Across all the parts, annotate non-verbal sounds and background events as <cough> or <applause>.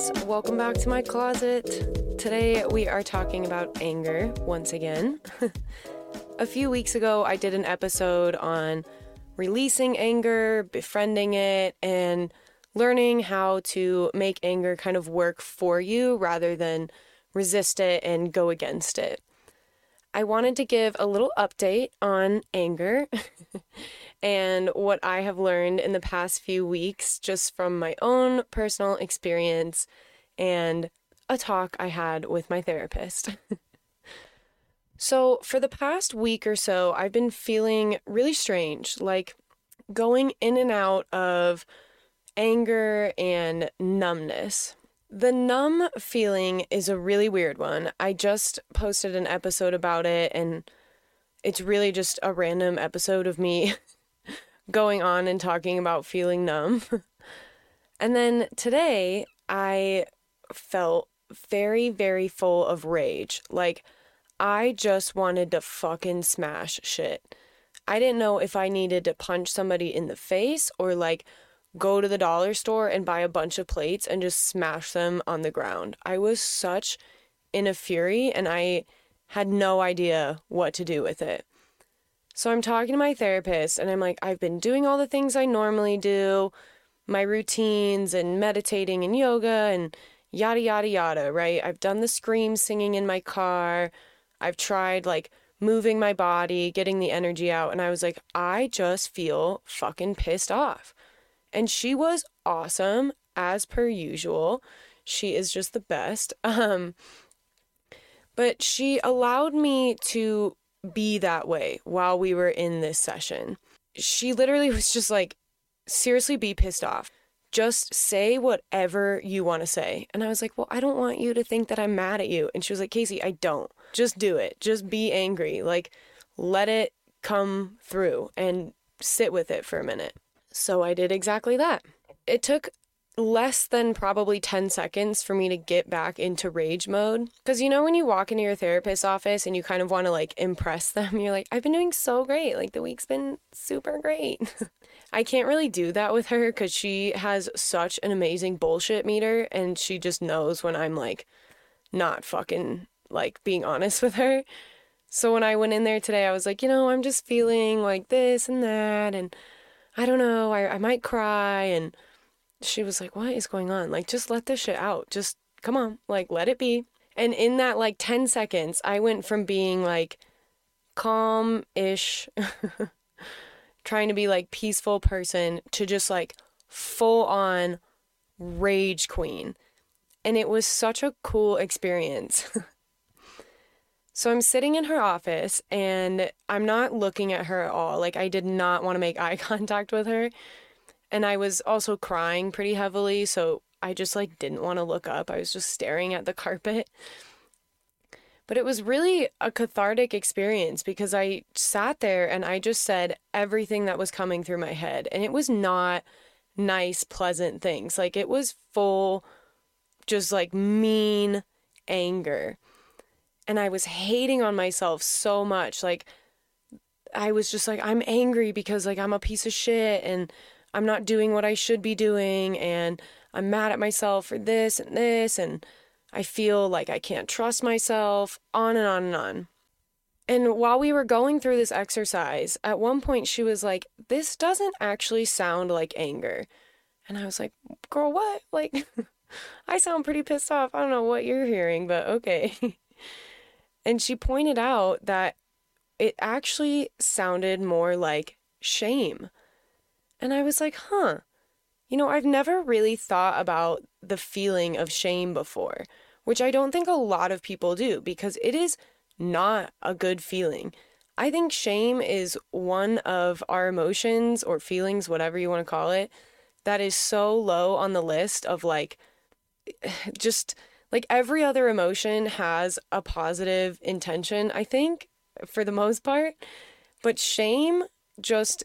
guys, welcome back to my closet. Today we are talking about anger once again. <laughs> a few weeks ago, I did an episode on releasing anger, befriending it, and learning how to make anger kind of work for you rather than resist it and go against it. I wanted to give a little update on anger <laughs> and what I have learned in the past few weeks just from my own personal experience and a talk I had with my therapist. <laughs> so, for the past week or so, I've been feeling really strange, like going in and out of anger and numbness. The numb feeling is a really weird one. I just posted an episode about it, and it's really just a random episode of me <laughs> going on and talking about feeling numb. <laughs> and then today, I felt very, very full of rage. Like, I just wanted to fucking smash shit. I didn't know if I needed to punch somebody in the face or like go to the dollar store and buy a bunch of plates and just smash them on the ground. I was such in a fury and I had no idea what to do with it. So I'm talking to my therapist and I'm like, I've been doing all the things I normally do, my routines and meditating and yoga and yada, yada, yada, right? I've done the scream singing in my car. I've tried like moving my body, getting the energy out. And I was like, I just feel fucking pissed off. And she was awesome as per usual. She is just the best. <laughs> Um, but she allowed me to be that way while we were in this session. She literally was just like, seriously, be pissed off. Just say whatever you want to say. And I was like, well, I don't want you to think that I'm mad at you. And she was like, Casey, I don't. Just do it. Just be angry. Like, let it come through and sit with it for a minute. So I did exactly that. It took less than probably 10 seconds for me to get back into rage mode. Because you know, when you walk into your therapist's office and you kind of want to like impress <laughs> them, you're like, I've been doing so great. Like, the week's been super great. <laughs> I can't really do that with her because she has such an amazing bullshit meter and she just knows when I'm like not fucking like being honest with her. So when I went in there today, I was like, you know, I'm just feeling like this and that. And I don't know, I, I might cry. And she was like, what is going on? Like, just let this shit out. Just come on, like, let it be. And in that like 10 seconds, I went from being like calm ish, <laughs> trying to be like peaceful person to just like full on rage queen. And it was such a cool experience. <laughs> So I'm sitting in her office and I'm not looking at her at all. Like, I did not want to make eye <laughs> contact with her. And I was also crying pretty heavily. So I just like didn't want to look up. I was just staring at the carpet. But it was really a cathartic experience because I sat there and I just said everything that was coming through my head. And it was not nice, pleasant things. Like, it was full, just like mean anger and I was hating on myself so much. Like, I was just like, I'm angry because, like, I'm a piece of shit and I'm not doing what I should be doing. And I'm mad at myself for this and this. And I feel like I can't trust myself, on and on and on. And while we were going through this exercise, at one point she was like, This doesn't actually sound like anger. And I was like, Girl, what? Like, <laughs> I sound pretty pissed off. I don't know what you're hearing, but okay. <laughs> And she pointed out that it actually sounded more like shame. And I was like, huh. You know, I've never really thought about the feeling of shame before, which I don't think a lot of people do because it is not a good feeling. I think shame is one of our emotions or feelings, whatever you want to call it, that is so low on the list of like <sighs> just like every other emotion has a positive intention, I think, for the most part. But shame just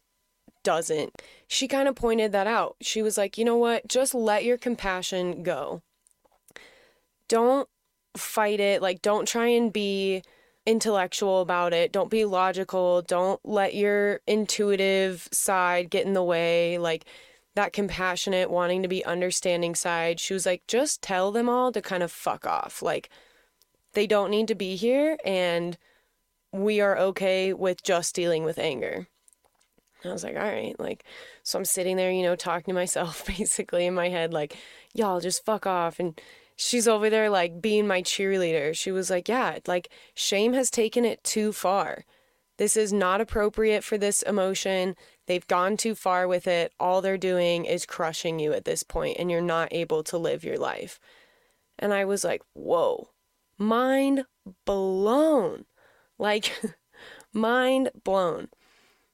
doesn't. She kind of pointed that out. She was like, you know what? Just let your compassion go. Don't fight it. Like, don't try and be intellectual about it. Don't be logical. Don't let your intuitive side get in the way. Like, that compassionate, wanting to be understanding side. She was like, just tell them all to kind of fuck off. Like, they don't need to be here, and we are okay with just dealing with anger. And I was like, all right, like, so I'm sitting there, you know, talking to myself <laughs> basically in my head, like, y'all just fuck off. And she's over there, like, being my cheerleader. She was like, yeah, like, shame has taken it too far. This is not appropriate for this emotion. They've gone too far with it. All they're doing is crushing you at this point, and you're not able to live your life. And I was like, whoa, mind blown. Like, <laughs> mind blown.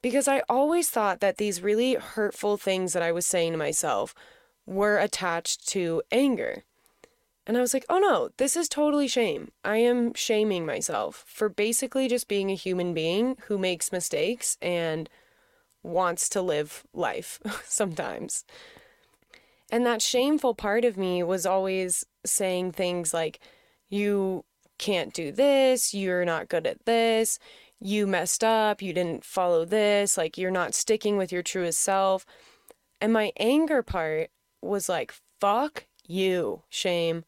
Because I always thought that these really hurtful things that I was saying to myself were attached to anger. And I was like, oh no, this is totally shame. I am shaming myself for basically just being a human being who makes mistakes and wants to live life <laughs> sometimes. And that shameful part of me was always saying things like, you can't do this, you're not good at this, you messed up, you didn't follow this, like you're not sticking with your truest self. And my anger part was like, fuck you, shame,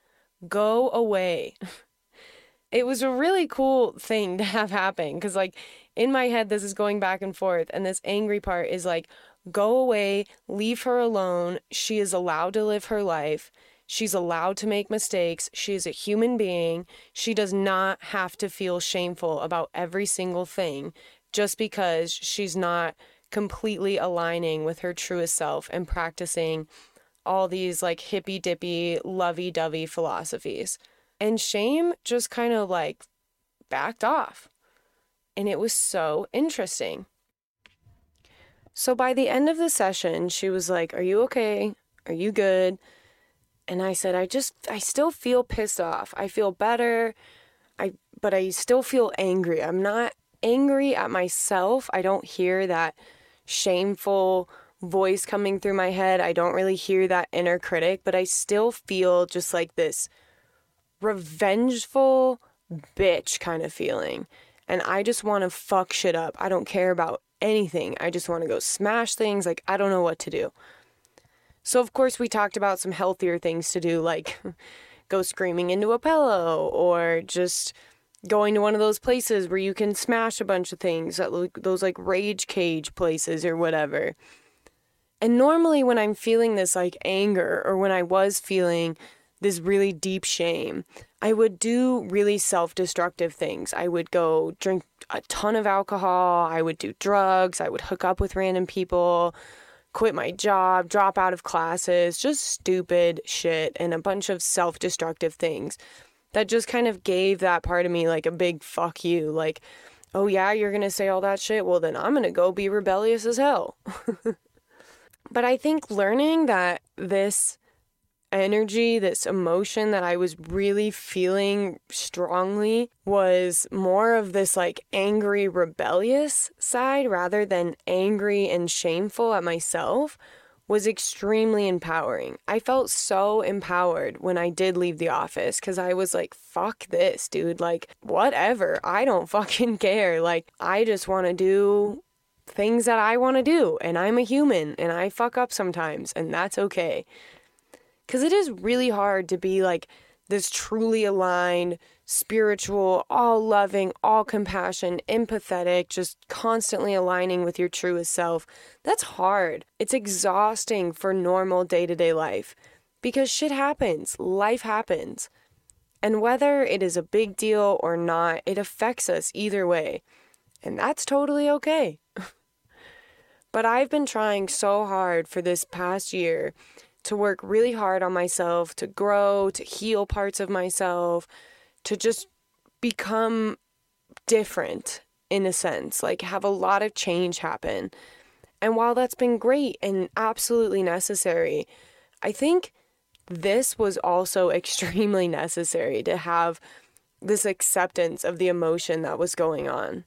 go away. <laughs> it was a really cool thing to have happen because, like, in my head, this is going back and forth, and this angry part is like, go away, leave her alone. She is allowed to live her life. She's allowed to make mistakes. She is a human being. She does not have to feel shameful about every single thing just because she's not completely aligning with her truest self and practicing all these like hippy dippy, lovey dovey philosophies. And shame just kind of like backed off. And it was so interesting. So by the end of the session, she was like, Are you okay? Are you good? And I said, I just, I still feel pissed off. I feel better. I, but I still feel angry. I'm not angry at myself. I don't hear that shameful voice coming through my head. I don't really hear that inner critic, but I still feel just like this revengeful bitch kind of feeling. And I just want to fuck shit up. I don't care about anything. I just want to go smash things. Like, I don't know what to do. So, of course, we talked about some healthier things to do, like <laughs> go screaming into a pillow or just going to one of those places where you can smash a bunch of things, those like rage cage places or whatever. And normally, when I'm feeling this like anger or when I was feeling this really deep shame, I would do really self destructive things. I would go drink a ton of alcohol, I would do drugs, I would hook up with random people, quit my job, drop out of classes, just stupid shit and a bunch of self destructive things that just kind of gave that part of me like a big fuck you. Like, oh yeah, you're gonna say all that shit? Well, then I'm gonna go be rebellious as hell. <laughs> But I think learning that this energy, this emotion that I was really feeling strongly was more of this like angry, rebellious side rather than angry and shameful at myself was extremely empowering. I felt so empowered when I did leave the office because I was like, fuck this, dude. Like, whatever. I don't <laughs> fucking care. Like, I just want to do things that I want to do, and I'm a human and I fuck up sometimes, and that's okay. Because it is really hard to be like this truly aligned, spiritual, all loving, all compassion, empathetic, just constantly aligning with your truest self. That's hard. It's exhausting for normal day to day life because shit happens, life happens. And whether it is a big deal or not, it affects us either way. And that's totally okay. <laughs> but I've been trying so hard for this past year to work really hard on myself, to grow, to heal parts of myself, to just become different in a sense, like have a lot of change happen. And while that's been great and absolutely necessary, I think this was also <laughs> extremely necessary to have this acceptance of the emotion that was going on.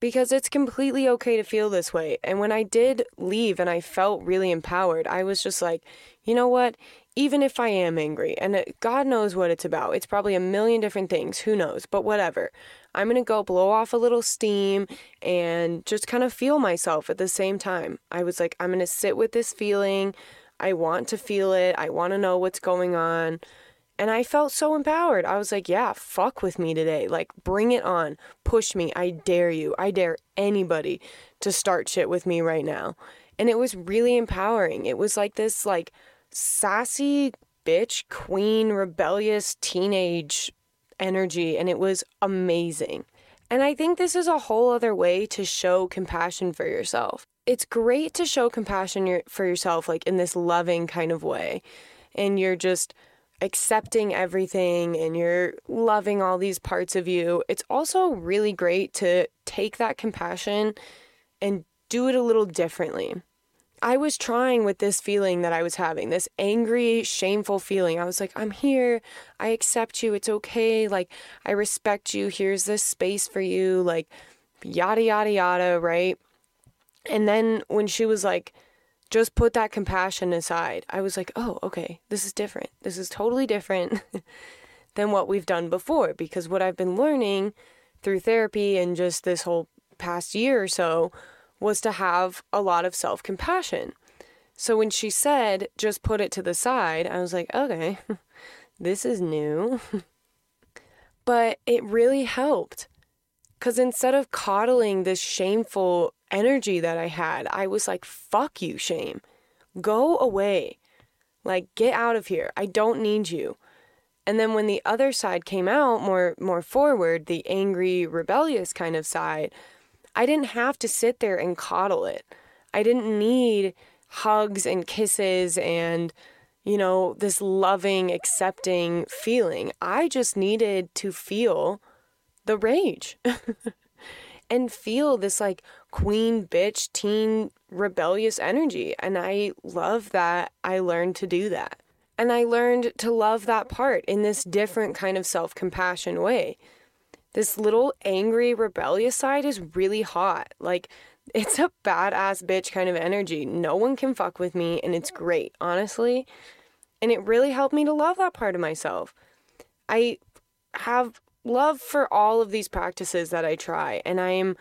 Because it's completely okay to feel this way. And when I did leave and I felt really empowered, I was just like, you know what? Even if I am angry, and God knows what it's about, it's probably a million different things, who knows, but whatever. I'm gonna go blow off a little steam and just kind of feel myself at the same time. I was like, I'm gonna sit with this feeling. I want to feel it. I wanna know what's going on. And I felt so empowered. I was like, yeah, fuck with me today. Like, bring it on. Push me. I dare you. I dare anybody to start shit with me right now. And it was really empowering. It was like this, like, sassy bitch, queen, rebellious teenage energy. And it was amazing. And I think this is a whole other way to show compassion for yourself. It's great to show compassion for yourself, like in this loving kind of way. And you're just accepting everything and you're loving all these parts of you, it's also really great to take that compassion and do it a little differently. I was trying with this feeling that I was having, this angry, shameful feeling. I was like, I'm here. I accept you. It's okay. Like, I respect you. Here's this space for you. Like, yada, yada, yada, right? And then when she was like, just put that compassion aside. I was like, oh, okay, this is different. This is totally different <laughs> than what we've done before because what I've been learning through therapy and just this whole past year or so was to have a lot of self compassion. So when she said, just put it to the side, I was like, okay, <laughs> this is new. <laughs> but it really helped. Because instead of coddling this shameful energy that I had. I was like, fuck you, shame. Go away. Like, get out of here. I don't need you. And then when the other side came out more more forward, the angry, rebellious kind of side, I didn't have to sit there and coddle it. I didn't need hugs and kisses and you know, this loving, accepting feeling. I just needed to feel the rage. <laughs> and feel this like queen bitch teen rebellious energy. And I love that I learned to do that. And I learned to love that part in this different kind of self compassion way. This little angry, rebellious side is really hot. Like, it's a badass bitch kind of energy. No one can fuck with me, and it's great, honestly. And it really helped me to love that part of myself. I have love for all of these practices that I try, and I am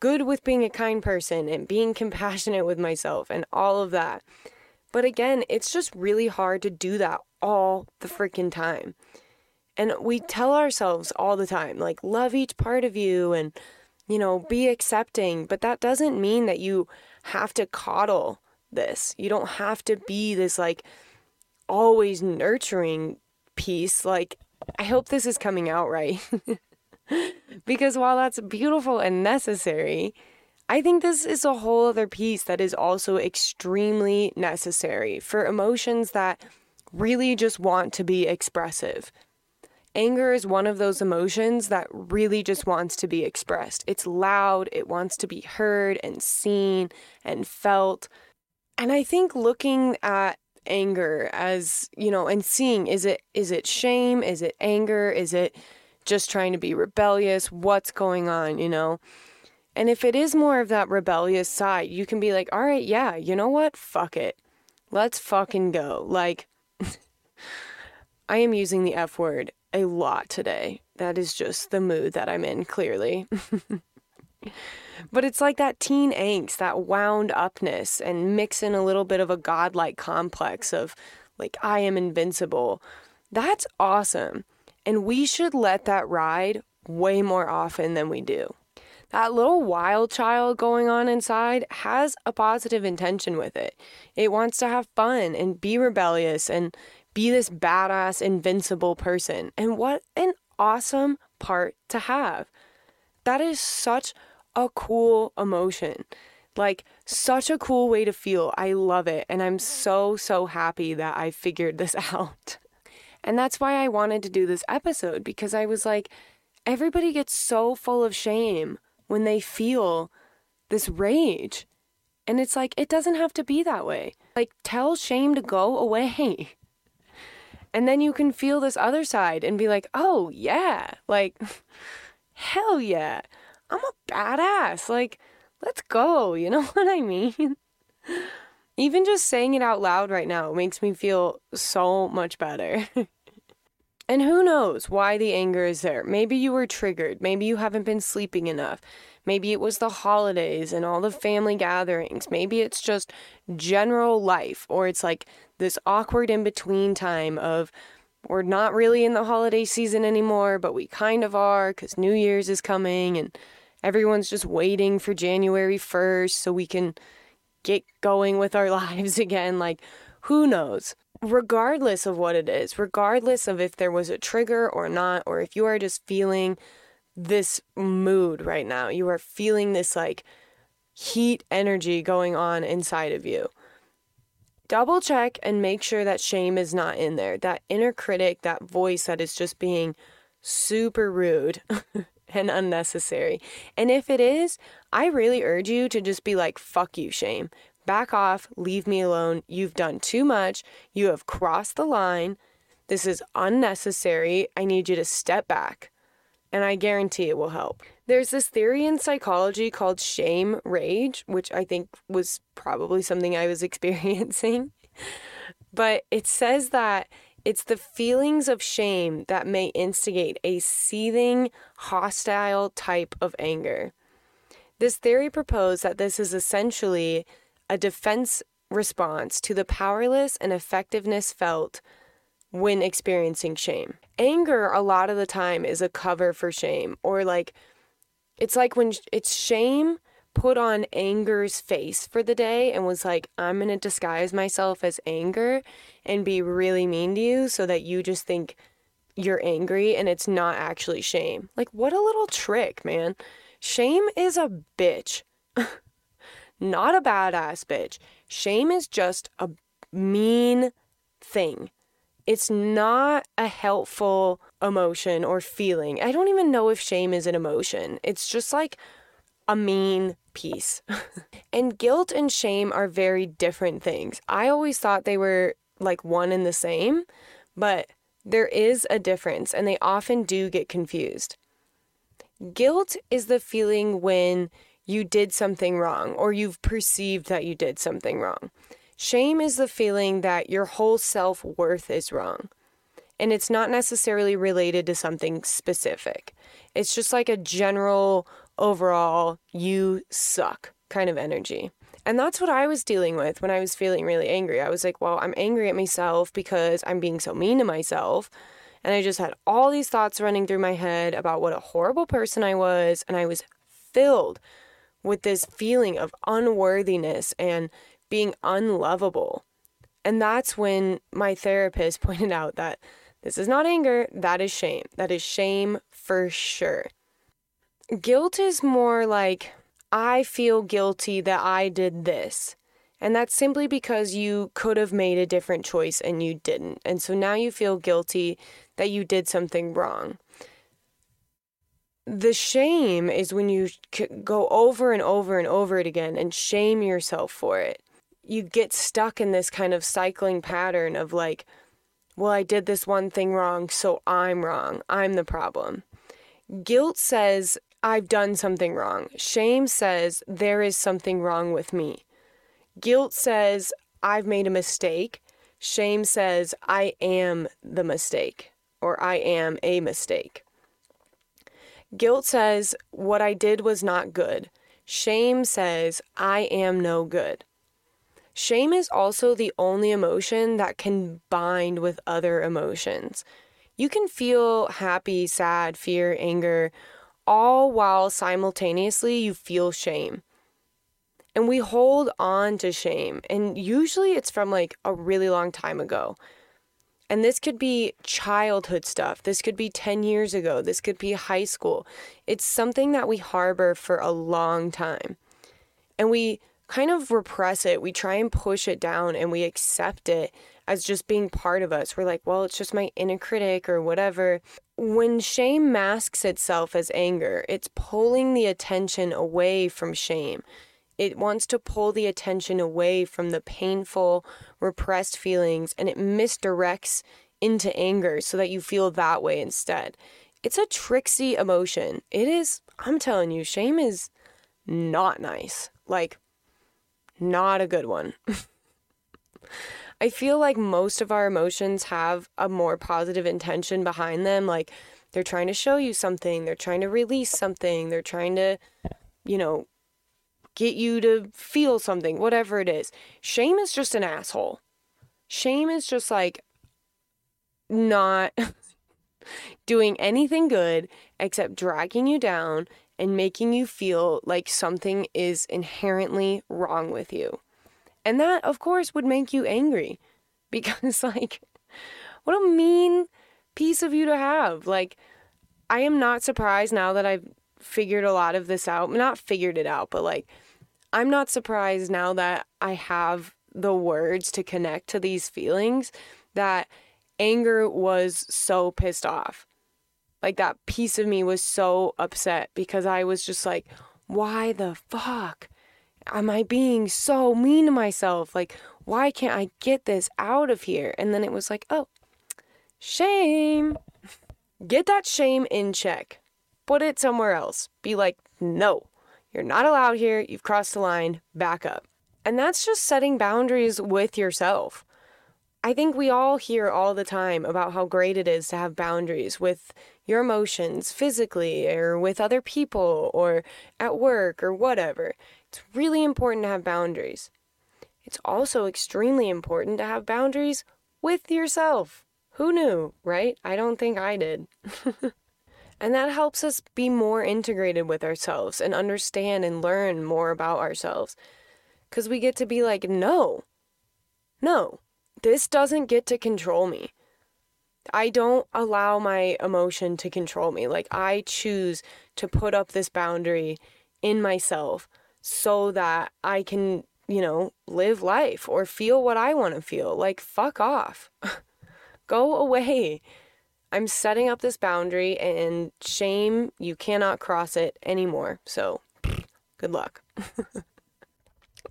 good with being a kind person and being <laughs> compassionate with myself and all of that. But again, it's just really hard to do that all the freaking time. And we tell ourselves all the time, like, love each part of you and, you know, be accepting. But that doesn't mean that you have to coddle this. You don't have to be this, like, always nurturing piece. Like, I hope this is coming out right. <laughs> <laughs> because while that's beautiful and necessary, I think this is a whole other piece that is also extremely necessary for emotions that really just want to be expressive. Anger is one of those emotions that really just wants to be expressed. It's loud, it wants to be heard and seen and felt. And I think looking at anger as you know and seeing is it is it shame is it anger is it just trying to be rebellious what's going on you know? And if it is more of that rebellious side you can be like all right yeah you know what? Fuck it. Let's fucking go. Like <laughs> i am using the f word a lot today. That is just the mood that i'm in clearly. <laughs> But it's like that teen angst, that wound upness, and mix in a little bit of a godlike complex of, like, I am invincible. That's awesome. And we should let that ride way more often than we do. That little wild child going on inside has a positive intention with it. It wants to have fun and be rebellious and be this badass, invincible person. And what an awesome part to have. That is such a cool emotion. Like, such a cool way to feel. I love it. And I'm so, so happy that I figured this <laughs> out. And that's why I wanted to do this episode because I was like, everybody gets so full of shame when they feel this rage. And it's like, it doesn't have to be that way. Like, tell shame to go away. <laughs> And then you can feel this other side and be like, oh, yeah, like, <laughs> hell yeah. I'm a badass. Like, let's go. You know <laughs> what I mean? Even just saying it out loud right now makes me feel so much better. <laughs> and who knows why the anger is there? Maybe you were triggered. Maybe you haven't been sleeping enough. Maybe it was the holidays and all the family gatherings. Maybe it's just general life, or it's like this awkward in between time of we're not really in the holiday season anymore, but we kind of are because New Year's is coming and everyone's just waiting for January 1st so we can get going with our <laughs> lives again. Like, who knows? Regardless of what it is, regardless of if there was a trigger or not, or if you are just feeling this mood right now, you are feeling this like heat energy going on inside of you. Double check and make sure that shame is not in there. That inner critic, that voice that is just being super rude <laughs> and unnecessary. And if it is, I really urge you to just be like, fuck you, shame. Back off, leave me alone. You've done too much. You have crossed the line. This is unnecessary. I need you to step back. And I guarantee it will help. There's this theory in psychology called shame rage, which I think was probably something I was <laughs> experiencing. but it says that it's the feelings of shame that may instigate a seething, hostile type of anger. This theory proposed that this is essentially a defense response to the powerless and effectiveness felt when experiencing shame. Anger, a lot of the time, is a cover for shame, or like it's like when it's shame put on anger's face for the day and was like, I'm going to disguise myself as anger and be really mean to you so that you just think you're angry and it's not actually shame. Like, what a little trick, man. Shame is a bitch, <laughs> not a badass bitch. Shame is just a mean thing. It's not a helpful emotion or feeling. I don't even know if shame is an emotion. It's just like a mean piece. <laughs> and guilt and shame are very different things. I always thought they were like one and the same, but there is a difference and they often do get confused. Guilt is the feeling when you did something wrong or you've perceived that you did something wrong. Shame is the feeling that your whole self worth is wrong. And it's not necessarily related to something specific. It's just like a general overall, you suck kind of energy. And that's what I was dealing with when I was feeling really angry. I was like, well, I'm angry at myself because I'm being so mean to myself. And I just had all these thoughts running through my head about what a horrible person I was. And I was filled with this feeling of unworthiness and being unlovable. And that's when my therapist <laughs> pointed out that this is not anger, that is shame. That is shame for sure. Guilt is more like, I feel guilty that I did this. And that's simply because you could have made a different choice and you didn't. And so now you feel guilty that you did something wrong. The shame is when you go over and over and over it again and shame yourself for it. You get stuck in this kind of cycling pattern of like, well, I did this one thing wrong, so I'm wrong. I'm the problem. Guilt says, I've done something wrong. Shame says there is something wrong with me. Guilt says I've made a mistake. Shame says I am the mistake or I am a mistake. Guilt says what I did was not good. Shame says I am no good. Shame is also the only emotion that can bind with other emotions. You can feel happy, sad, fear, anger, all while simultaneously you feel shame. And we hold on to shame. And usually it's from like a really long time ago. And this could be childhood stuff. This could be 10 years ago. This could be high school. It's something that we harbor for a long time. And we kind of repress it. We try and push it down and we accept it as just being part of us. We're like, well, it's just my inner critic or whatever. When shame masks itself as anger, it's pulling the attention away from shame. It wants to pull the attention away from the painful, repressed feelings and it misdirects into anger so that you feel that way instead. it's a tricksy emotion. It is, I'm telling you, shame is not nice. Like, not a good one. <laughs> I feel like most of our emotions have a more positive intention behind them. Like, they're trying to show you something, they're trying to release something, they're trying to, you know, get you to feel something, whatever it is. Shame is just an asshole. Shame is just like not <laughs> doing anything good except dragging you down and making you feel like something is inherently wrong with you. And that, of course, would make you angry <laughs> because, like, what a mean piece of you to have. Like, I am not surprised now that I've figured a lot of this out. Not figured it out, but like, I'm not surprised now that I have the words to connect to these feelings that anger was so pissed off. Like that piece of me was so upset because I was just like, why the fuck am I being so mean to myself? Like, why can't I get this out of here? And then it was like, oh, shame. Get that shame in check. Put it somewhere else. Be like, no, you're not allowed here. You've crossed the line. Back up. And that's just setting boundaries with yourself. I think we all hear all the time about how great it is to have boundaries with your emotions physically or with other people or at work or whatever. It's really important to have boundaries. It's also extremely important to have boundaries with yourself. Who knew, right? I don't think I did. <laughs> and that helps us be more integrated with ourselves and understand and learn more about ourselves. Because we get to be like, no, no, this doesn't get to control me. I don't allow my emotion to control me. Like, I choose to put up this boundary in myself so that I can, you know, live life or feel what I want to feel. Like, fuck off. <laughs> Go away. I'm setting up this boundary, and shame, you cannot cross it anymore. So, good luck. <laughs>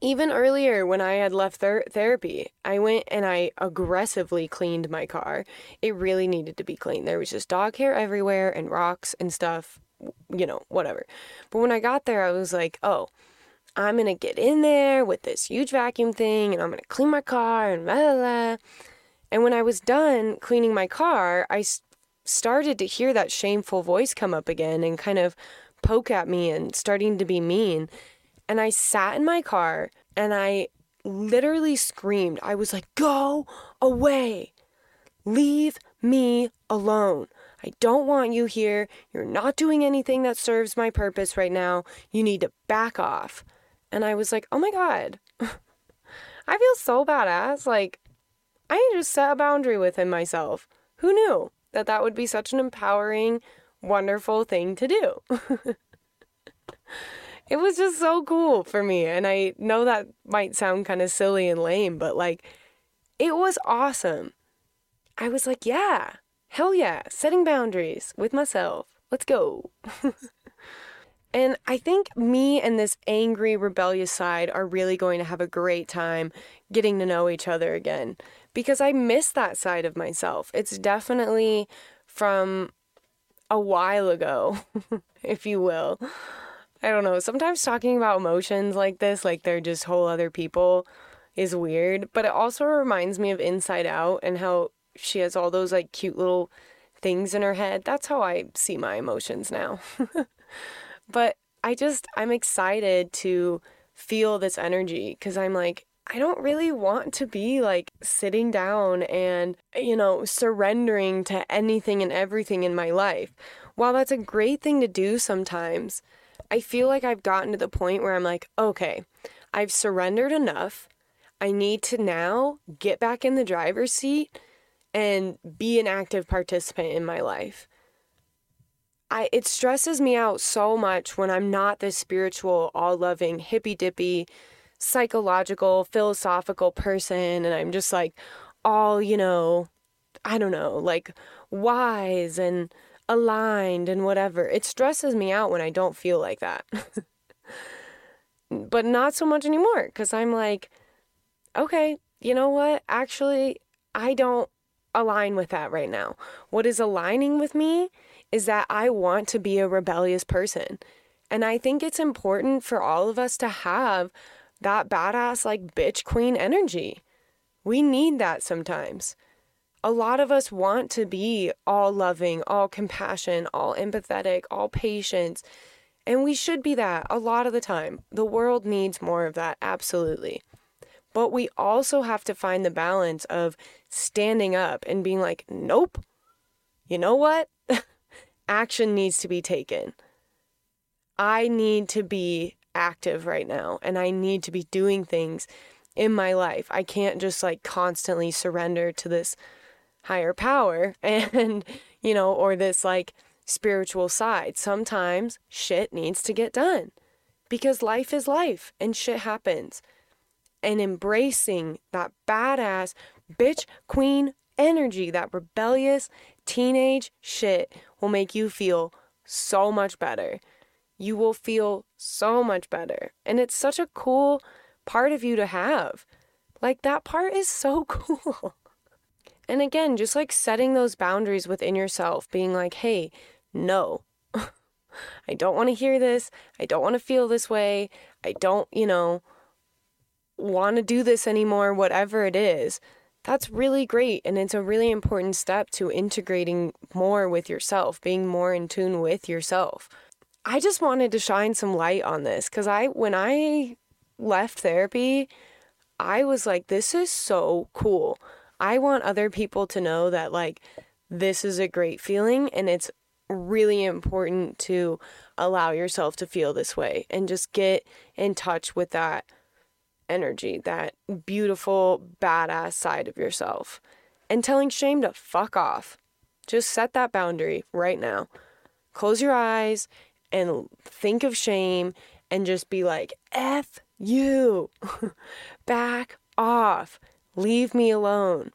Even earlier, when I had left ther- therapy, I went and I aggressively cleaned my car. It really needed to be cleaned. There was just dog hair everywhere and rocks and stuff, you know, whatever. But when I got there, I was like, oh, I'm going to get in there with this huge vacuum thing and I'm going to clean my car and blah, blah, blah. And when I was done cleaning my car, I started to hear that shameful voice come up again and kind of poke at me and starting to be mean. And I sat in my car and I literally screamed. I was like, go away. Leave me alone. I don't want you here. You're not doing anything that serves my purpose right now. You need to back off. And I was like, oh my God. <laughs> I feel so badass. Like, I just set a boundary within myself. Who knew that that would be such an empowering, wonderful thing to do? <laughs> it was just so cool for me. And I know that might sound kind of silly and lame, but like, it was awesome. I was like, yeah, hell yeah, setting boundaries with myself. Let's go. <laughs> and I think me and this angry, rebellious side are really going to have a great time getting to know each other again because I miss that side of myself. It's definitely from a while ago, <laughs> if you will. I don't know. Sometimes talking about emotions like this, like they're just whole other people, is weird. But it also reminds me of Inside Out and how she has all those like cute little things in her head. That's how I see my emotions now. <laughs> but I just, I'm excited to feel this energy because I'm like, I don't really want to be like sitting down and, you know, surrendering to anything and everything in my life. While that's a great thing to do sometimes, I feel like I've gotten to the point where I'm like, okay, I've surrendered enough. I need to now get back in the driver's seat and be an active participant in my life. I it stresses me out so much when I'm not this spiritual, all-loving, hippy-dippy, psychological, philosophical person and I'm just like all, you know, I don't know, like wise and aligned and whatever. It stresses me out when I don't feel like that. <laughs> but not so much anymore because I'm like, okay, you know what? Actually, I don't align with that right now. What is aligning with me is that I want to be a rebellious person. And I think it's important for all of us to have that badass, like, bitch queen energy. We need that sometimes. A lot of us want to be all loving, all compassion, all empathetic, all patience. And we should be that a lot of the time. The world needs more of that, absolutely. But we also have to find the balance of standing up and being like, nope, you know what? Action needs to be taken. I need to be active right now and I need to be doing things in my life. I can't just like constantly surrender to this higher power <laughs> and, you know, or this like spiritual side. Sometimes shit needs to get done because life is life and shit happens. And embracing that badass bitch queen energy, that rebellious teenage shit will make you feel so much better you will feel so much better. And it's such a cool part of you to have. Like, that part is so <laughs> cool. and again, just like setting those boundaries within yourself, being like, hey, no, <laughs> I don't want to hear this. I don't want to feel this way. I don't, you know, want to do this anymore, whatever it is. That's really great. And it's a really important step to integrating more with yourself, being more in tune with yourself. I just wanted to shine some light on this because I, when I left therapy, I was like, this is so cool. I want other people to know that, like, this is a great feeling and it's really important to allow yourself to feel this way and just get in touch with that energy, that beautiful, badass side of yourself. And telling shame to fuck off. Just set that boundary right now. Close your eyes and think of shame and just be like, F you, <laughs> back off, leave me alone.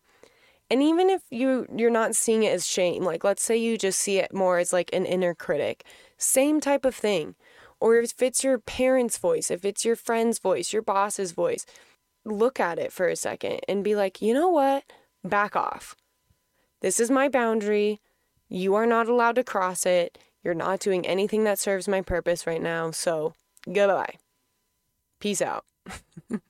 And even if you you're not seeing it as shame, like let's say you just see it more as like an inner critic, same type of thing. Or if it's your parents' voice, if it's your friend's voice, your boss's voice, look at it for a second and be like, you know what? Back off. This is my boundary. You are not allowed to cross it. You're not doing anything that serves my purpose right now, so goodbye. Peace out. <laughs>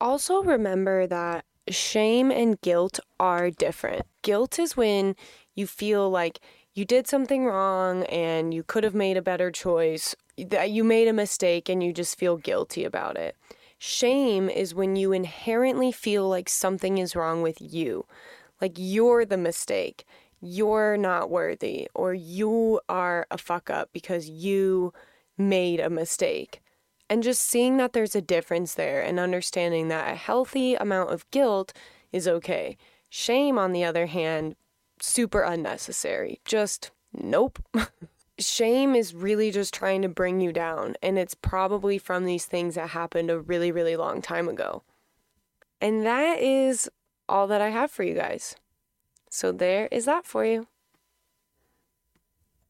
also, remember that shame and guilt are different. Guilt is when you feel like you did something wrong and you could have made a better choice, that you made a mistake and you just feel guilty about it. Shame is when you inherently feel like something is wrong with you, like you're the mistake you're not worthy or you are a fuck up because you made a mistake. And just seeing that there's a difference there and understanding that a healthy amount of guilt is okay. Shame, on the other hand, super unnecessary. Just nope. <laughs> Shame is really just trying to bring you down, and it's probably from these things that happened a really, really long time ago. And that is all that I have for you guys. So there is that for you.